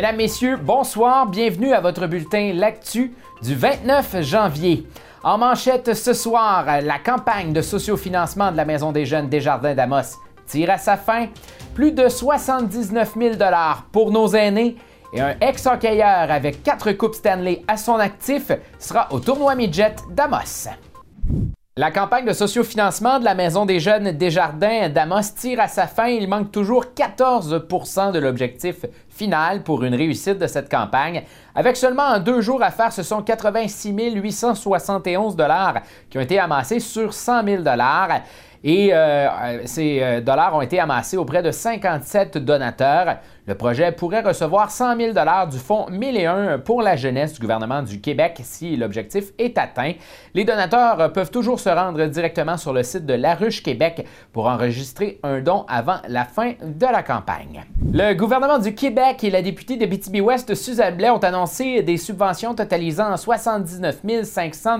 Mesdames, Messieurs, bonsoir, bienvenue à votre bulletin L'Actu du 29 janvier. En manchette ce soir, la campagne de sociofinancement de la Maison des Jeunes Desjardins d'Amos tire à sa fin. Plus de 79 000 pour nos aînés et un ex-hockeyeur avec quatre Coupes Stanley à son actif sera au tournoi midget d'Amos. La campagne de sociofinancement de la Maison des Jeunes Desjardins d'Amos tire à sa fin. Il manque toujours 14% de l'objectif final pour une réussite de cette campagne. Avec seulement deux jours à faire, ce sont 86 871 qui ont été amassés sur 100 000 et euh, ces euh, dollars ont été amassés auprès de 57 donateurs. Le projet pourrait recevoir 100 000 du fonds 1001 pour la jeunesse du gouvernement du Québec si l'objectif est atteint. Les donateurs peuvent toujours se rendre directement sur le site de La Ruche Québec pour enregistrer un don avant la fin de la campagne. Le gouvernement du Québec et la députée de BTB-Ouest, Suzanne Blais, ont annoncé des subventions totalisant 79 500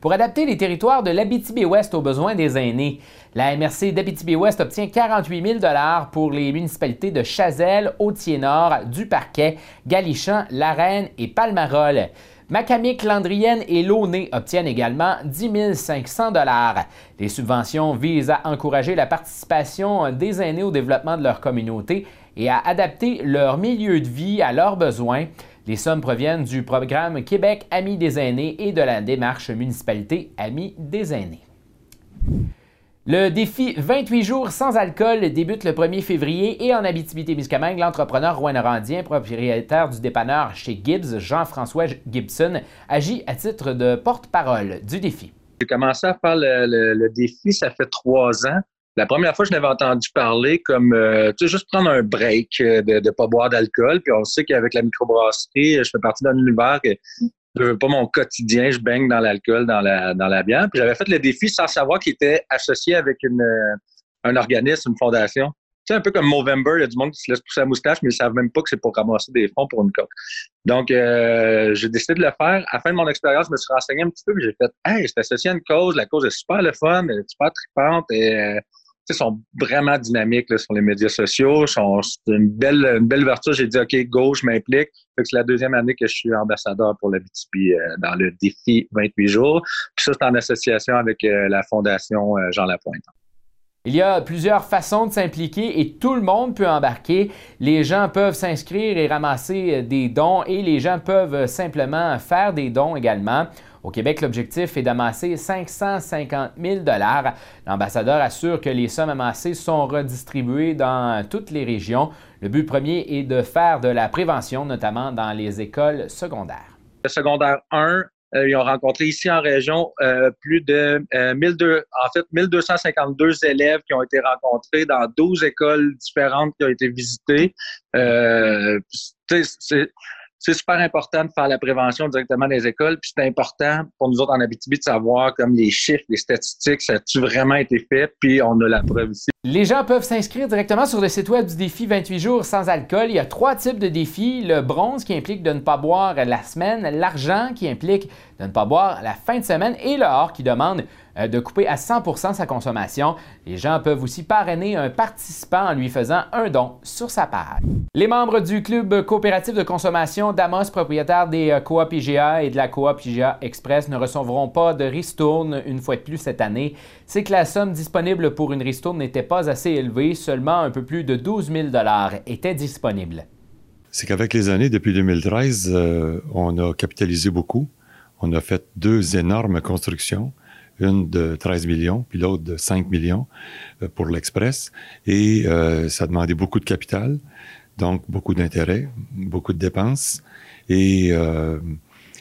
pour adapter les territoires de l'Abitibi-Ouest aux besoins des aînés. La MRC d'Abitibi-Ouest obtient 48 000 pour les municipalités de Chazelle, Hautier-Nord, Duparquet, Galichan, Reine et Palmarol. Macamic, Landrienne et Launay obtiennent également 10 500 Les subventions visent à encourager la participation des aînés au développement de leur communauté et à adapter leur milieu de vie à leurs besoins. Les sommes proviennent du programme Québec Amis des aînés et de la démarche Municipalité Amis des aînés. Le défi 28 jours sans alcool débute le 1er février et en Abitibi-Témiscamingue, l'entrepreneur rouyn-norandien, propriétaire du dépanneur chez Gibbs, Jean-François Gibson, agit à titre de porte-parole du défi. J'ai commencé à faire le, défi, ça fait trois ans. La première fois, je n'avais entendu parler comme, euh, juste prendre un break, euh, de ne pas boire d'alcool. Puis on sait qu'avec la microbrasserie, je fais partie d'un univers que je veux pas mon quotidien, je baigne dans l'alcool, dans la, dans la bière. Puis j'avais fait le défi sans savoir qu'il était associé avec une, euh, un organisme, une fondation. C'est un peu comme Movember, il y a du monde qui se laisse pousser la moustache, mais ils savent même pas que c'est pour ramasser des fonds pour une coque. Donc, euh, j'ai décidé de le faire. À la fin de mon expérience, je me suis renseigné un petit peu, j'ai fait, hey, c'est associé à une cause, la cause est super le fun, elle est super tripante et euh, sont vraiment dynamiques sur les médias sociaux. C'est une belle, une belle ouverture. J'ai dit, OK, go, je m'implique. C'est la deuxième année que je suis ambassadeur pour la BTP euh, dans le défi 28 jours. Puis ça, c'est en association avec euh, la Fondation euh, Jean Lapointe. Il y a plusieurs façons de s'impliquer et tout le monde peut embarquer. Les gens peuvent s'inscrire et ramasser des dons et les gens peuvent simplement faire des dons également. Au Québec, l'objectif est d'amasser 550 000 L'ambassadeur assure que les sommes amassées sont redistribuées dans toutes les régions. Le but premier est de faire de la prévention, notamment dans les écoles secondaires. Le secondaire 1, euh, ils ont rencontré ici en région euh, plus de 1200, euh, en fait, 1252 élèves qui ont été rencontrés dans 12 écoles différentes qui ont été visitées. c'est c'est super important de faire la prévention directement dans les écoles. Puis c'est important pour nous autres en Abitibi de savoir comme les chiffres, les statistiques, ça a-tu vraiment été fait? Puis on a la preuve ici. Les gens peuvent s'inscrire directement sur le site web du défi 28 jours sans alcool. Il y a trois types de défis. Le bronze qui implique de ne pas boire la semaine, l'argent qui implique de ne pas boire la fin de semaine et le or qui demande de couper à 100% sa consommation. Les gens peuvent aussi parrainer un participant en lui faisant un don sur sa page. Les membres du club coopératif de consommation d'Amos, propriétaire des euh, coop IGA et de la coop IGA Express, ne recevront pas de ristourne une fois de plus cette année. C'est que la somme disponible pour une ristourne n'était pas assez élevée, seulement un peu plus de 12 000 étaient disponibles. C'est qu'avec les années, depuis 2013, euh, on a capitalisé beaucoup. On a fait deux énormes constructions une de 13 millions, puis l'autre de 5 millions euh, pour l'Express. Et euh, ça demandait beaucoup de capital, donc beaucoup d'intérêts, beaucoup de dépenses. Et euh,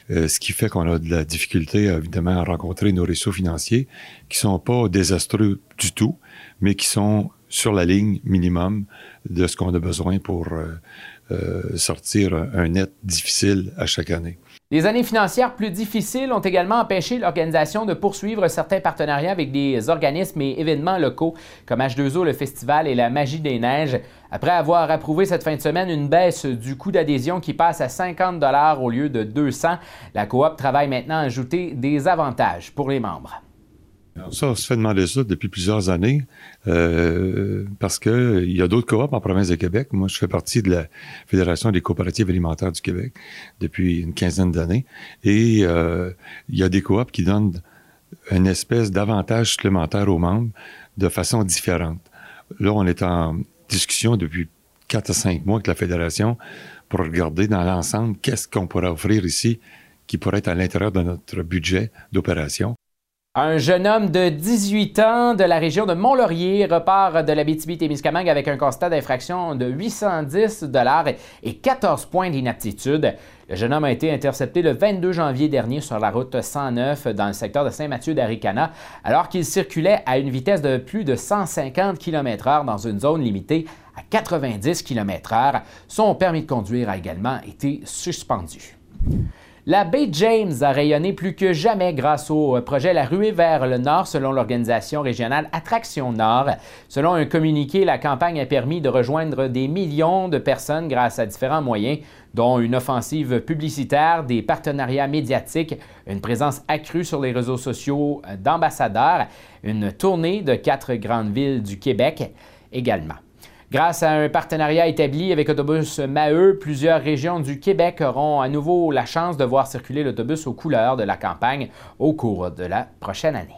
ce qui fait qu'on a de la difficulté, évidemment, à rencontrer nos réseaux financiers qui sont pas désastreux du tout, mais qui sont sur la ligne minimum de ce qu'on a besoin pour sortir un net difficile à chaque année. Les années financières plus difficiles ont également empêché l'organisation de poursuivre certains partenariats avec des organismes et événements locaux comme H2O, le festival et la Magie des Neiges. Après avoir approuvé cette fin de semaine une baisse du coût d'adhésion qui passe à 50 au lieu de 200, la coop travaille maintenant à ajouter des avantages pour les membres. Ça, on se fait demander ça depuis plusieurs années euh, parce qu'il y a d'autres coops en province de Québec. Moi, je fais partie de la Fédération des coopératives alimentaires du Québec depuis une quinzaine d'années. Et euh, il y a des coops qui donnent une espèce d'avantage supplémentaire aux membres de façon différente. Là, on est en discussion depuis quatre à cinq mois avec la Fédération pour regarder dans l'ensemble qu'est-ce qu'on pourrait offrir ici qui pourrait être à l'intérieur de notre budget d'opération. Un jeune homme de 18 ans de la région de Mont-Laurier repart de la BTB-Témiscamingue avec un constat d'infraction de 810 et 14 points d'inaptitude. Le jeune homme a été intercepté le 22 janvier dernier sur la route 109 dans le secteur de Saint-Mathieu d'Aricana alors qu'il circulait à une vitesse de plus de 150 km/h dans une zone limitée à 90 km/h. Son permis de conduire a également été suspendu. La baie James a rayonné plus que jamais grâce au projet La Ruée vers le Nord selon l'organisation régionale Attraction Nord. Selon un communiqué, la campagne a permis de rejoindre des millions de personnes grâce à différents moyens, dont une offensive publicitaire, des partenariats médiatiques, une présence accrue sur les réseaux sociaux d'ambassadeurs, une tournée de quatre grandes villes du Québec également. Grâce à un partenariat établi avec Autobus Maheu, plusieurs régions du Québec auront à nouveau la chance de voir circuler l'autobus aux couleurs de la campagne au cours de la prochaine année.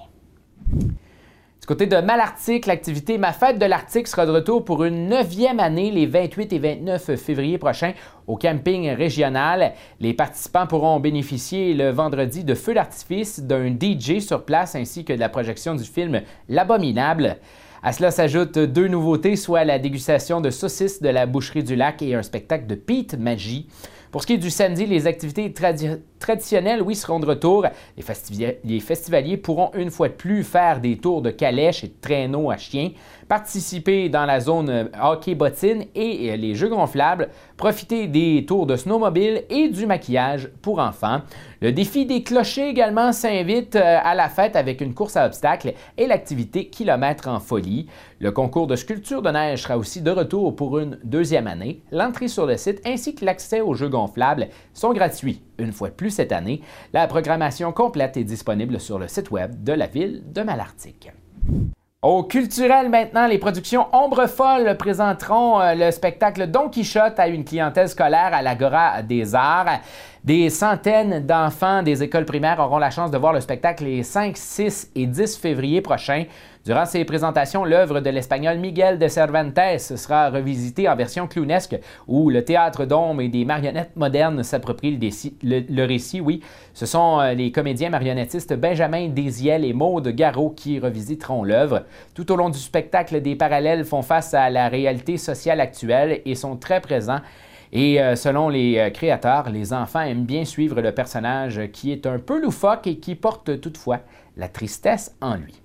Du côté de Malartic, l'activité Ma Fête de l'Arctique sera de retour pour une neuvième année les 28 et 29 février prochains au camping régional. Les participants pourront bénéficier le vendredi de feux d'artifice, d'un DJ sur place ainsi que de la projection du film L'Abominable. À cela s'ajoutent deux nouveautés, soit la dégustation de saucisses de la boucherie du lac et un spectacle de Pete Magie. Pour ce qui est du samedi, les activités traditionnelles, oui, seront de retour. Les, festivaliers pourront une fois de plus faire des tours de calèche et de traîneaux à chiens, participer dans la zone euh, hockey bottine et euh, les jeux gonflables, profiter des tours de snowmobile et du maquillage pour enfants. Le défi des clochers également s'invite euh, à la fête avec une course à obstacles et l'activité kilomètre en folie. Le concours de sculpture de neige sera aussi de retour pour une deuxième année. L'entrée sur le site ainsi que l'accès aux jeux gonflables sont gratuits une fois de plus cette année. La programmation complète est disponible sur le site web de la ville de Malartic. Au culturel maintenant, les productions Ombre Folle présenteront euh, le spectacle Don Quichotte à une clientèle scolaire à l'Agora des Arts. Des centaines d'enfants des écoles primaires auront la chance de voir le spectacle les 5, 6 et 10 février prochains. Durant ces présentations, l'œuvre de l'Espagnol Miguel de Cervantes sera revisitée en version clownesque, où le théâtre d'ombre et des marionnettes modernes s'approprient le, récit. Oui, ce sont euh, les comédiens marionnettistes Benjamin Désiel et Maude Garot qui revisiteront l'œuvre. Tout au long du spectacle, des parallèles font face à la réalité sociale actuelle et sont très présents. Et euh, selon les euh, créateurs, les enfants aiment bien suivre le personnage qui est un peu loufoque et qui porte toutefois la tristesse en lui.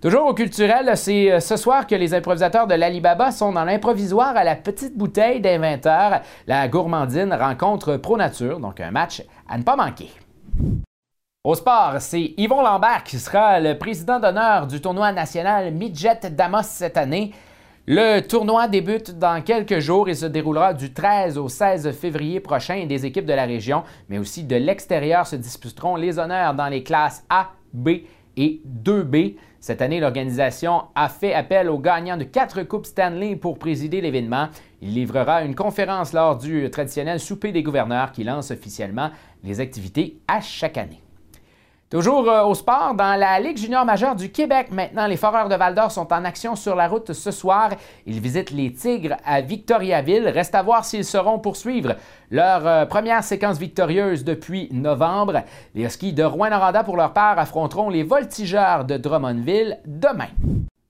Toujours au culturel, c'est euh, ce soir que les improvisateurs de l'Alibaba sont dans l'improvisoire à la petite bouteille d'inventeur. La gourmandine rencontre Pro Nature, donc un match à ne pas manquer. Au sport, c'est Yvon Lambert qui sera le président d'honneur du tournoi national Midget Damos cette année. Le tournoi débute dans quelques jours et se déroulera du 13 au 16 février prochain. Des équipes de la région, mais aussi de l'extérieur se disputeront les honneurs dans les classes A, B et 2B. Cette année, l'organisation a fait appel aux gagnants de quatre Coupes Stanley pour présider l'événement. Il livrera une conférence lors du traditionnel souper des gouverneurs qui lance officiellement les activités à chaque année. Toujours euh, au sport, dans la Ligue junior majeure du Québec, maintenant, les Foreurs de Val-d'Or sont en action sur la route ce soir. Ils visitent les Tigres à Victoriaville. Reste à voir s'ils seront poursuivre leur euh, première séquence victorieuse depuis novembre. Les Huskies de Rouen-Noranda, pour leur part, affronteront les Voltigeurs de Drummondville demain.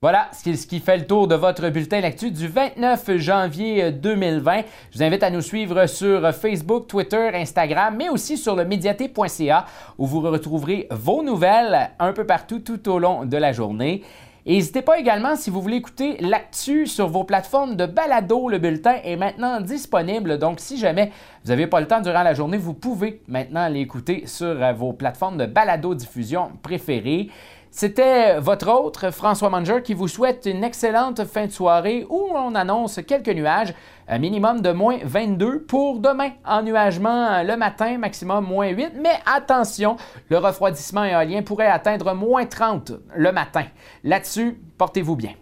Voilà ce qui fait le tour de votre bulletin L'actu du 29 janvier 2020. Je vous invite à nous suivre sur Facebook, Twitter, Instagram, mais aussi sur le médiaté.ca où vous retrouverez vos nouvelles un peu partout tout au long de la journée. N'hésitez pas également, si vous voulez écouter l'actu sur vos plateformes de balado, le bulletin est maintenant disponible. Donc, si jamais vous n'avez pas le temps durant la journée, vous pouvez maintenant l'écouter sur vos plateformes de balado diffusion préférées. C'était votre autre, François Manger, qui vous souhaite une excellente fin de soirée où on annonce quelques nuages, un minimum de moins 22 pour demain. Ennuagement le matin, maximum moins 8, mais attention, le refroidissement éolien pourrait atteindre moins 30 le matin. Là-dessus, portez-vous bien.